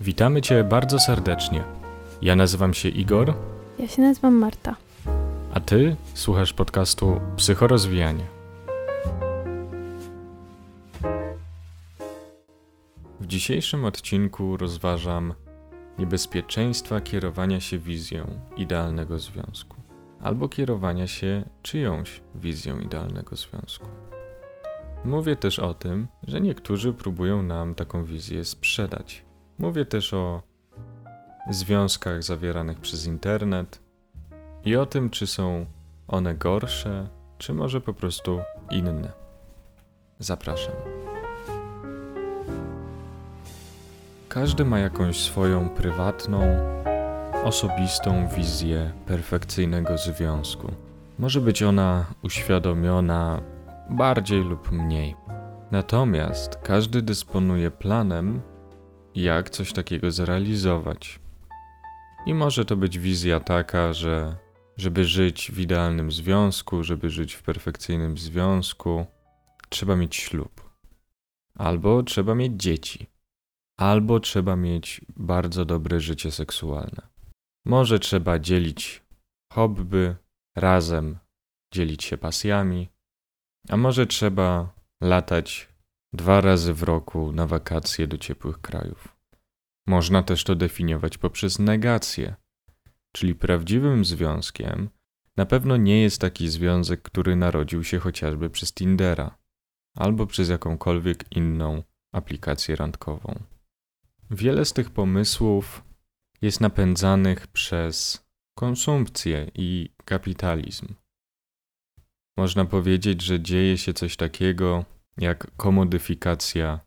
Witamy Cię bardzo serdecznie. Ja nazywam się Igor, Ja się nazywam Marta. a Ty słuchasz podcastu Psychorozwijanie. W dzisiejszym odcinku rozważam niebezpieczeństwa kierowania się wizją idealnego związku albo kierowania się czyjąś wizją idealnego związku. Mówię też o tym, że niektórzy próbują nam taką wizję sprzedać. Mówię też o związkach zawieranych przez internet i o tym, czy są one gorsze, czy może po prostu inne. Zapraszam. Każdy ma jakąś swoją prywatną, osobistą wizję perfekcyjnego związku. Może być ona uświadomiona bardziej lub mniej. Natomiast każdy dysponuje planem, jak coś takiego zrealizować. I może to być wizja taka, że żeby żyć w idealnym związku, żeby żyć w perfekcyjnym związku, trzeba mieć ślub. Albo trzeba mieć dzieci. Albo trzeba mieć bardzo dobre życie seksualne. Może trzeba dzielić hobby, razem dzielić się pasjami, a może trzeba latać dwa razy w roku na wakacje do ciepłych krajów. Można też to definiować poprzez negację, czyli prawdziwym związkiem na pewno nie jest taki związek, który narodził się chociażby przez Tindera albo przez jakąkolwiek inną aplikację randkową. Wiele z tych pomysłów jest napędzanych przez konsumpcję i kapitalizm. Można powiedzieć, że dzieje się coś takiego jak komodyfikacja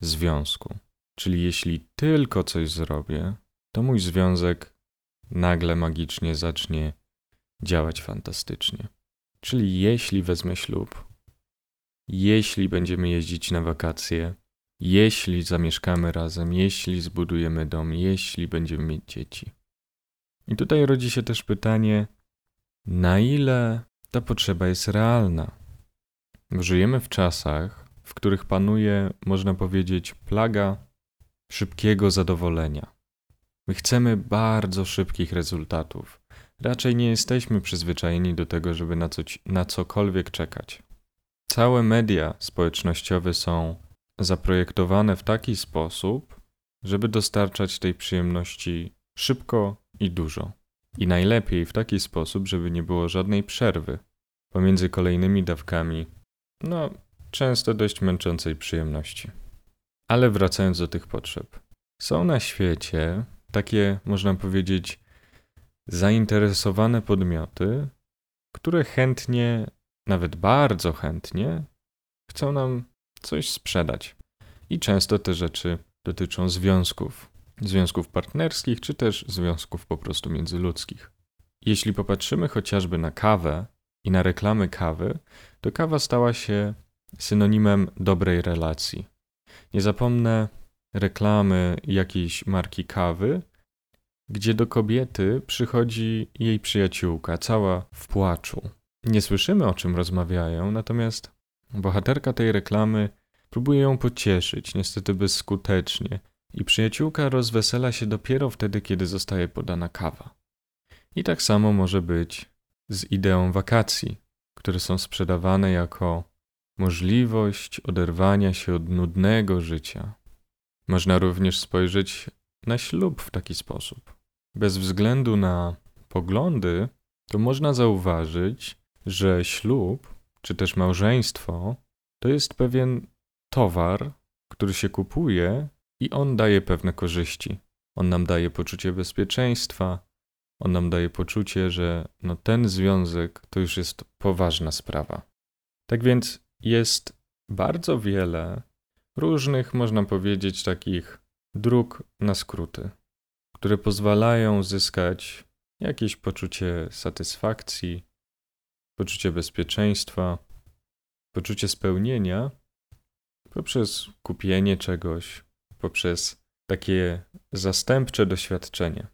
związku. Czyli jeśli tylko coś zrobię, to mój związek nagle magicznie zacznie działać fantastycznie. Czyli jeśli wezmę ślub, jeśli będziemy jeździć na wakacje, jeśli zamieszkamy razem, jeśli zbudujemy dom, jeśli będziemy mieć dzieci. I tutaj rodzi się też pytanie, na ile ta potrzeba jest realna? Żyjemy w czasach, w których panuje, można powiedzieć, plaga szybkiego zadowolenia. My chcemy bardzo szybkich rezultatów. Raczej nie jesteśmy przyzwyczajeni do tego, żeby na, coś, na cokolwiek czekać. Całe media społecznościowe są zaprojektowane w taki sposób, żeby dostarczać tej przyjemności szybko i dużo. I najlepiej w taki sposób, żeby nie było żadnej przerwy pomiędzy kolejnymi dawkami, no, często dość męczącej przyjemności. Ale wracając do tych potrzeb. Są na świecie takie, można powiedzieć, zainteresowane podmioty, które chętnie, nawet bardzo chętnie, chcą nam coś sprzedać. I często te rzeczy dotyczą związków, związków partnerskich, czy też związków po prostu międzyludzkich. Jeśli popatrzymy chociażby na kawę i na reklamy kawy, to kawa stała się synonimem dobrej relacji. Nie zapomnę reklamy jakiejś marki kawy, gdzie do kobiety przychodzi jej przyjaciółka, cała w płaczu. Nie słyszymy o czym rozmawiają, natomiast bohaterka tej reklamy próbuje ją pocieszyć, niestety bezskutecznie, i przyjaciółka rozwesela się dopiero wtedy, kiedy zostaje podana kawa. I tak samo może być z ideą wakacji, które są sprzedawane jako możliwość oderwania się od nudnego życia. Można również spojrzeć na ślub w taki sposób. Bez względu na poglądy, to można zauważyć, że ślub czy też małżeństwo to jest pewien towar, który się kupuje i on daje pewne korzyści. On nam daje poczucie bezpieczeństwa, on nam daje poczucie, że no ten związek to już jest poważna sprawa. Tak więc jest bardzo wiele różnych, można powiedzieć, takich dróg na skróty, które pozwalają zyskać jakieś poczucie satysfakcji, poczucie bezpieczeństwa, poczucie spełnienia poprzez kupienie czegoś, poprzez takie zastępcze doświadczenie.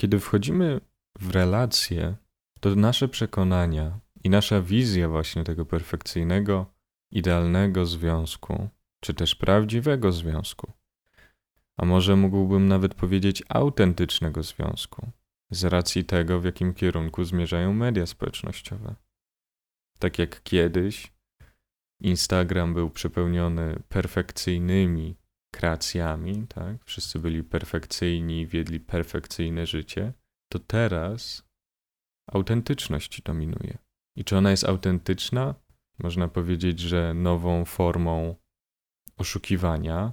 Kiedy wchodzimy w relacje, to nasze przekonania i nasza wizja właśnie tego perfekcyjnego, idealnego związku, czy też prawdziwego związku, a może mógłbym nawet powiedzieć autentycznego związku, z racji tego, w jakim kierunku zmierzają media społecznościowe. Tak jak kiedyś Instagram był przepełniony perfekcyjnymi kreacjami, tak? Wszyscy byli perfekcyjni, wiedli perfekcyjne życie, to teraz autentyczność dominuje. I czy ona jest autentyczna? Można powiedzieć, że nową formą oszukiwania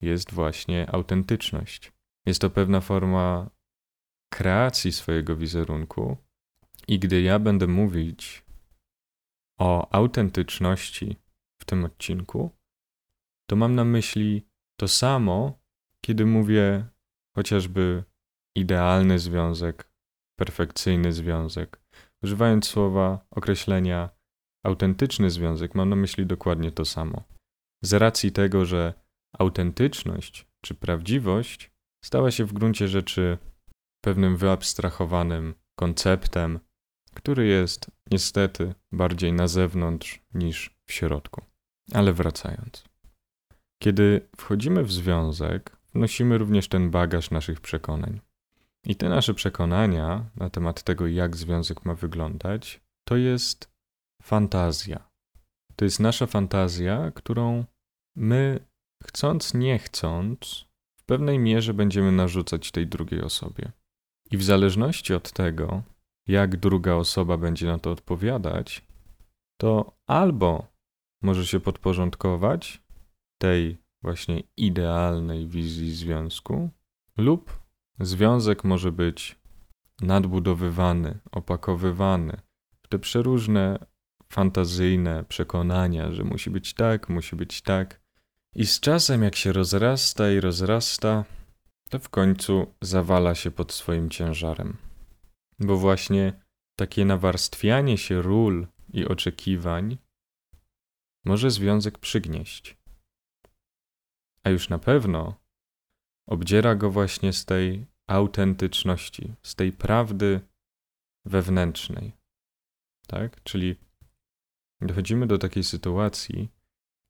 jest właśnie autentyczność. Jest to pewna forma kreacji swojego wizerunku, i gdy ja będę mówić o autentyczności w tym odcinku, to mam na myśli to samo, kiedy mówię chociażby idealny związek, perfekcyjny związek. Używając słowa określenia autentyczny związek, mam na myśli dokładnie to samo. Z racji tego, że autentyczność czy prawdziwość stała się w gruncie rzeczy pewnym wyabstrahowanym konceptem, który jest niestety bardziej na zewnątrz niż w środku. Ale wracając. Kiedy wchodzimy w związek, wnosimy również ten bagaż naszych przekonań. I te nasze przekonania na temat tego, jak związek ma wyglądać, to jest fantazja. To jest nasza fantazja, którą my, chcąc nie chcąc, w pewnej mierze będziemy narzucać tej drugiej osobie. I w zależności od tego, jak druga osoba będzie na to odpowiadać, to albo może się podporządkować tej właśnie idealnej wizji związku, lub związek może być nadbudowywany, opakowywany w te przeróżne fantazyjne przekonania, że musi być tak, musi być tak. I z czasem, jak się rozrasta i rozrasta, to w końcu zawala się pod swoim ciężarem. Bo właśnie takie nawarstwianie się ról i oczekiwań może związek przygnieść. A już na pewno obdziera go właśnie z tej autentyczności, z tej prawdy wewnętrznej. Tak? Czyli dochodzimy do takiej sytuacji,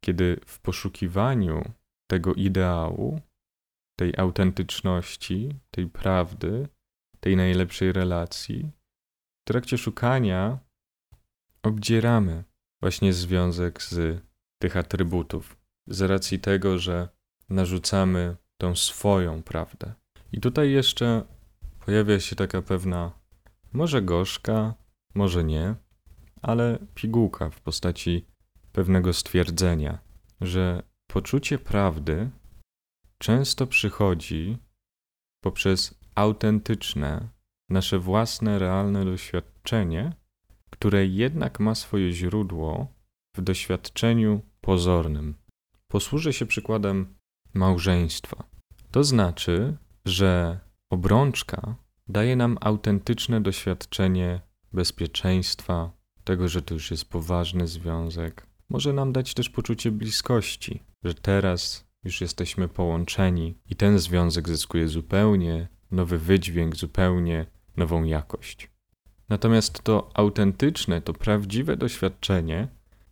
kiedy w poszukiwaniu tego ideału, tej autentyczności, tej prawdy, tej najlepszej relacji, w trakcie szukania obdzieramy właśnie związek z tych atrybutów, z racji tego, że narzucamy tą swoją prawdę. I tutaj jeszcze pojawia się taka pewna, może gorzka, może nie, ale pigułka w postaci pewnego stwierdzenia, że poczucie prawdy często przychodzi poprzez autentyczne, nasze własne, realne doświadczenie, które jednak ma swoje źródło w doświadczeniu pozornym. Posłużę się przykładem małżeństwa. To znaczy, że obrączka daje nam autentyczne doświadczenie bezpieczeństwa, tego, że to już jest poważny związek. Może nam dać też poczucie bliskości, że teraz już jesteśmy połączeni i ten związek zyskuje zupełnie nowy wydźwięk, zupełnie nową jakość. Natomiast to autentyczne, to prawdziwe doświadczenie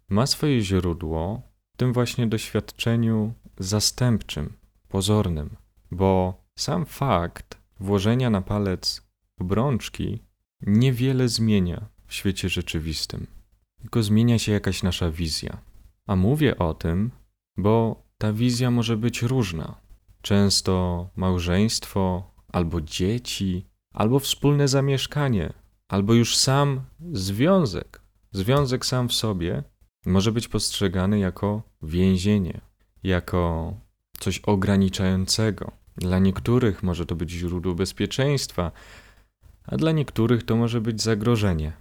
ma swoje źródło tym właśnie doświadczeniu zastępczym, pozornym, bo sam fakt włożenia na palec obrączki niewiele zmienia w świecie rzeczywistym, tylko zmienia się jakaś nasza wizja. A mówię o tym, bo ta wizja może być różna. Często małżeństwo, albo dzieci, albo wspólne zamieszkanie, albo już sam związek, związek sam w sobie, może być postrzegany jako więzienie, jako coś ograniczającego. Dla niektórych może to być źródło bezpieczeństwa, a dla niektórych to może być zagrożenie.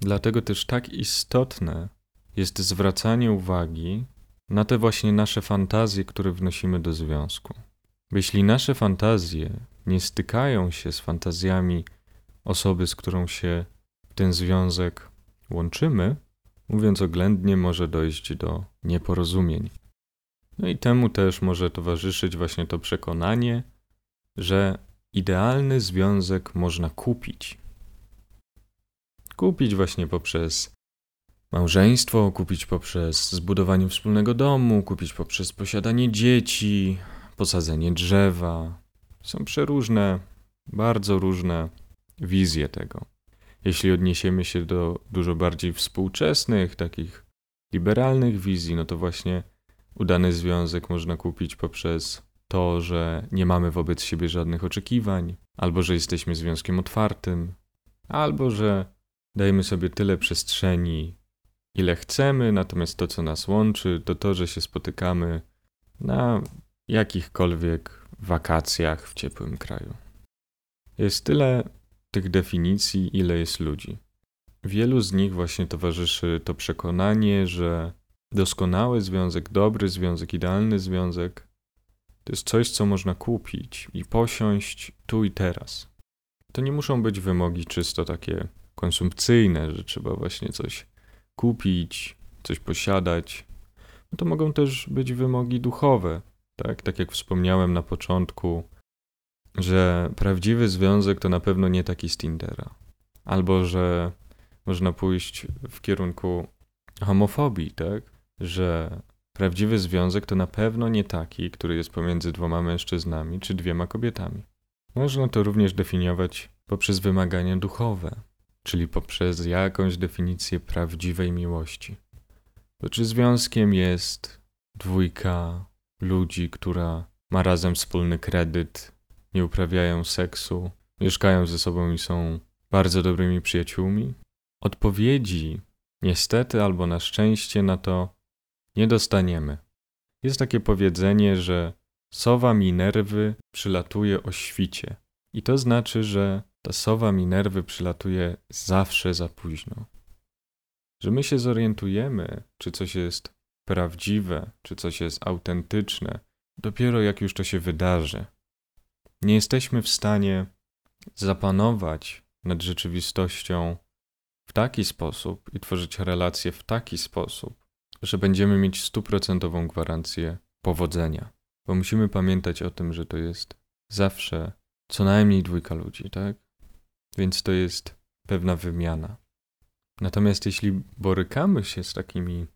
Dlatego też tak istotne jest zwracanie uwagi na te właśnie nasze fantazje, które wnosimy do związku. Jeśli nasze fantazje nie stykają się z fantazjami osoby, z którą się w ten związek łączymy, mówiąc oględnie, może dojść do nieporozumień. No i temu też może towarzyszyć właśnie to przekonanie, że idealny związek można kupić. Kupić właśnie poprzez małżeństwo, kupić poprzez zbudowanie wspólnego domu, kupić poprzez posiadanie dzieci, posadzenie drzewa. Są przeróżne, bardzo różne wizje tego. Jeśli odniesiemy się do dużo bardziej współczesnych, takich liberalnych wizji, no to właśnie udany związek można kupić poprzez to, że nie mamy wobec siebie żadnych oczekiwań, albo że jesteśmy związkiem otwartym, albo że dajemy sobie tyle przestrzeni, ile chcemy, natomiast to, co nas łączy, to to, że się spotykamy na jakichkolwiek wakacjach w ciepłym kraju. Jest tyle tych definicji, ile jest ludzi. Wielu z nich właśnie towarzyszy to przekonanie, że doskonały związek, dobry związek, idealny związek to jest coś, co można kupić i posiąść tu i teraz. To nie muszą być wymogi czysto takie konsumpcyjne, że trzeba właśnie coś kupić, coś posiadać. No to mogą też być wymogi duchowe, tak? Tak jak wspomniałem na początku, że prawdziwy związek to na pewno nie taki z Tindera. Albo że można pójść w kierunku homofobii, tak? Że prawdziwy związek to na pewno nie taki, który jest pomiędzy dwoma mężczyznami czy dwiema kobietami. Można to również definiować poprzez wymagania duchowe, czyli poprzez jakąś definicję prawdziwej miłości. To czy związkiem jest dwójka ludzi, która ma razem wspólny kredyt, nie uprawiają seksu, mieszkają ze sobą i są bardzo dobrymi przyjaciółmi? Odpowiedzi, niestety albo na szczęście, na to nie dostaniemy. Jest takie powiedzenie, że sowa Minerwy przylatuje o świcie. I to znaczy, że ta sowa Minerwy przylatuje zawsze za późno. Że my się zorientujemy, czy coś jest prawdziwe, czy coś jest autentyczne, dopiero jak już to się wydarzy. Nie jesteśmy w stanie zapanować nad rzeczywistością w taki sposób i tworzyć relacje w taki sposób, że będziemy mieć stuprocentową gwarancję powodzenia. Bo musimy pamiętać o tym, że to jest zawsze co najmniej dwójka ludzi, tak? Więc to jest pewna wymiana. Natomiast jeśli borykamy się z takimi,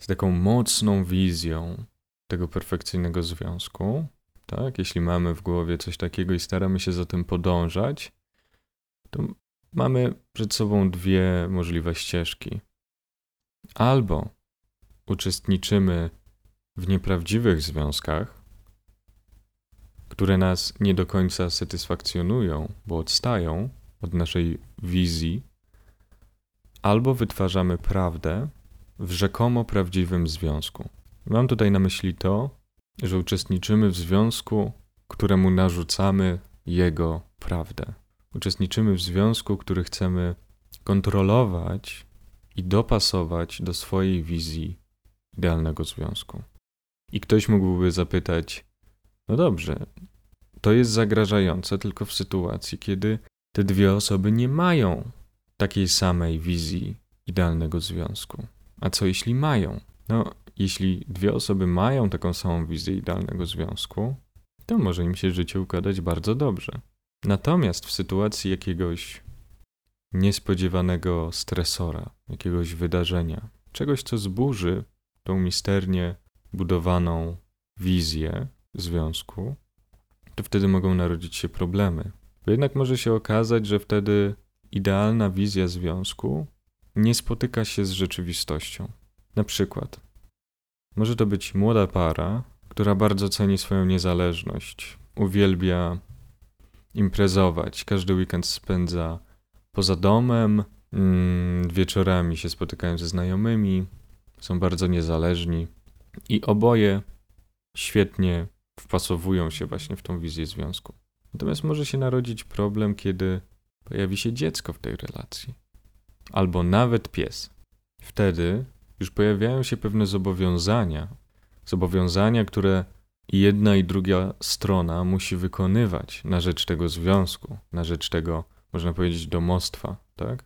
z taką mocną wizją tego perfekcyjnego związku, tak? Jeśli mamy w głowie coś takiego i staramy się za tym podążać, to mamy przed sobą dwie możliwe ścieżki. Albo uczestniczymy w nieprawdziwych związkach, które nas nie do końca satysfakcjonują, bo odstają od naszej wizji, albo wytwarzamy prawdę w rzekomo prawdziwym związku. Mam tutaj na myśli to, że uczestniczymy w związku, któremu narzucamy jego prawdę. Uczestniczymy w związku, który chcemy kontrolować i dopasować do swojej wizji idealnego związku. I ktoś mógłby zapytać: No dobrze, to jest zagrażające tylko w sytuacji, kiedy te dwie osoby nie mają takiej samej wizji idealnego związku. A co jeśli mają? No, jeśli dwie osoby mają taką samą wizję idealnego związku, to może im się życie układać bardzo dobrze. Natomiast w sytuacji jakiegoś niespodziewanego stresora, jakiegoś wydarzenia, czegoś, co zburzy tą misternie budowaną wizję związku, to wtedy mogą narodzić się problemy. Bo jednak może się okazać, że wtedy idealna wizja związku nie spotyka się z rzeczywistością. Na przykład, może to być młoda para, która bardzo ceni swoją niezależność, uwielbia imprezować, każdy weekend spędza poza domem, mm, wieczorami się spotykają ze znajomymi, są bardzo niezależni i oboje świetnie wpasowują się właśnie w tą wizję związku. Natomiast może się narodzić problem, kiedy pojawi się dziecko w tej relacji, albo nawet pies. Wtedy już pojawiają się pewne zobowiązania, zobowiązania, które jedna i druga strona musi wykonywać na rzecz tego związku, na rzecz tego, można powiedzieć, domostwa, tak?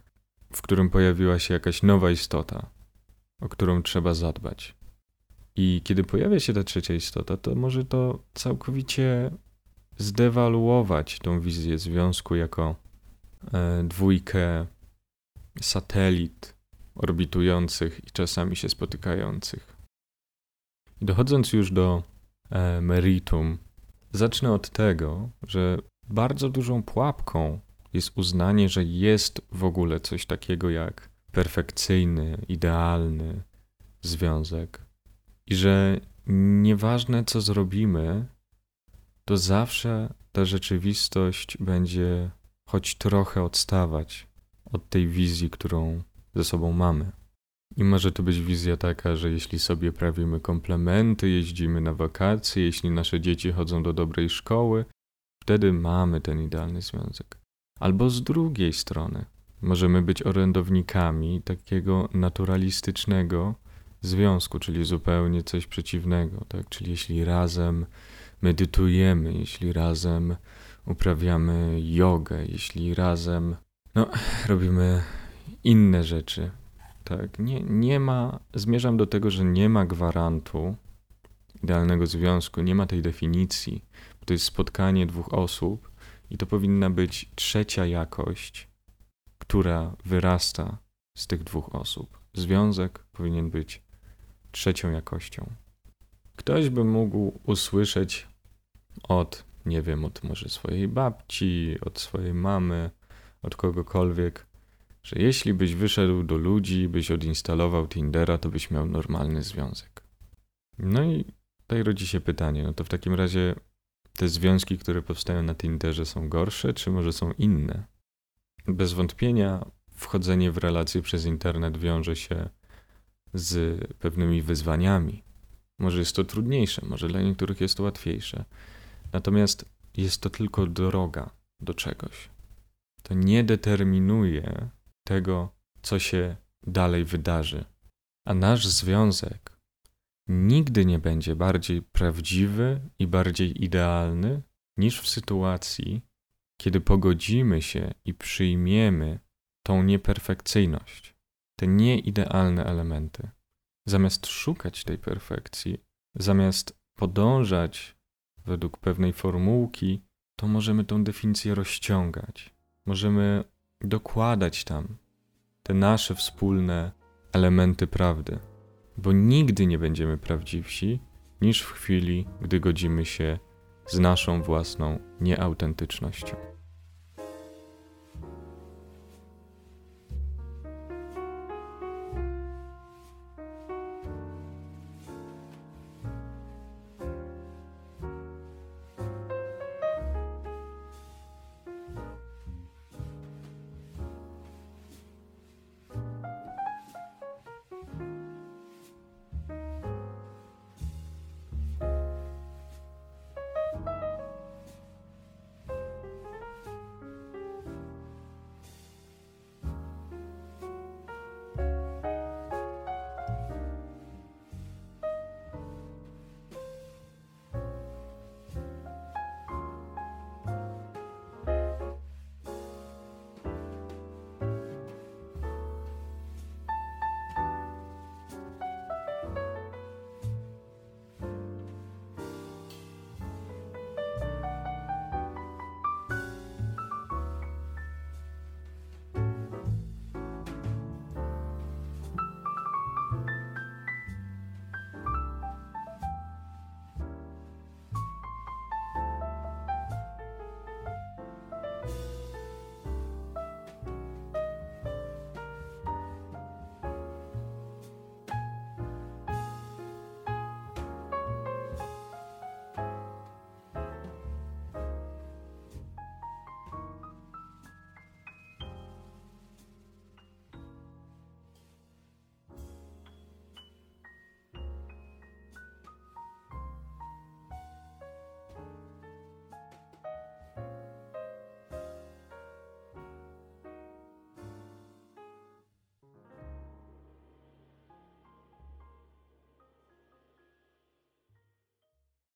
w którym pojawiła się jakaś nowa istota, o którą trzeba zadbać. I kiedy pojawia się ta trzecia istota, to może to całkowicie zdewaluować tą wizję związku jako e, dwójkę satelit orbitujących i czasami się spotykających. Dochodząc już do e, meritum. Zacznę od tego, że bardzo dużą pułapką jest uznanie, że jest w ogóle coś takiego jak perfekcyjny, idealny związek i że nieważne co zrobimy, to zawsze ta rzeczywistość będzie choć trochę odstawać od tej wizji, którą ze sobą mamy. I może to być wizja taka, że jeśli sobie prawimy komplementy, jeździmy na wakacje, jeśli nasze dzieci chodzą do dobrej szkoły, wtedy mamy ten idealny związek. Albo z drugiej strony, możemy być orędownikami takiego naturalistycznego związku, czyli zupełnie coś przeciwnego, tak? Czyli jeśli razem medytujemy, jeśli razem uprawiamy jogę, jeśli razem no, robimy inne rzeczy, tak? Nie, nie ma, zmierzam do tego, że nie ma gwarantu idealnego związku, nie ma tej definicji. To jest spotkanie dwóch osób i to powinna być trzecia jakość, która wyrasta z tych dwóch osób. Związek powinien być trzecią jakością. Ktoś by mógł usłyszeć od, nie wiem, od może swojej babci, od swojej mamy, od kogokolwiek, że jeśli byś wyszedł do ludzi, byś odinstalował Tindera, to byś miał normalny związek. No i tutaj rodzi się pytanie, no to w takim razie te związki, które powstają na Tinderze są gorsze, czy może są inne? Bez wątpienia wchodzenie w relacje przez internet wiąże się z pewnymi wyzwaniami. Może jest to trudniejsze, może dla niektórych jest to łatwiejsze. Natomiast jest to tylko droga do czegoś. To nie determinuje tego, co się dalej wydarzy. A nasz związek nigdy nie będzie bardziej prawdziwy i bardziej idealny niż w sytuacji, kiedy pogodzimy się i przyjmiemy tą nieperfekcyjność, te nieidealne elementy. Zamiast szukać tej perfekcji, zamiast podążać według pewnej formułki, to możemy tą definicję rozciągać. Możemy dokładać tam te nasze wspólne elementy prawdy, bo nigdy nie będziemy prawdziwsi niż w chwili, gdy godzimy się z naszą własną nieautentycznością.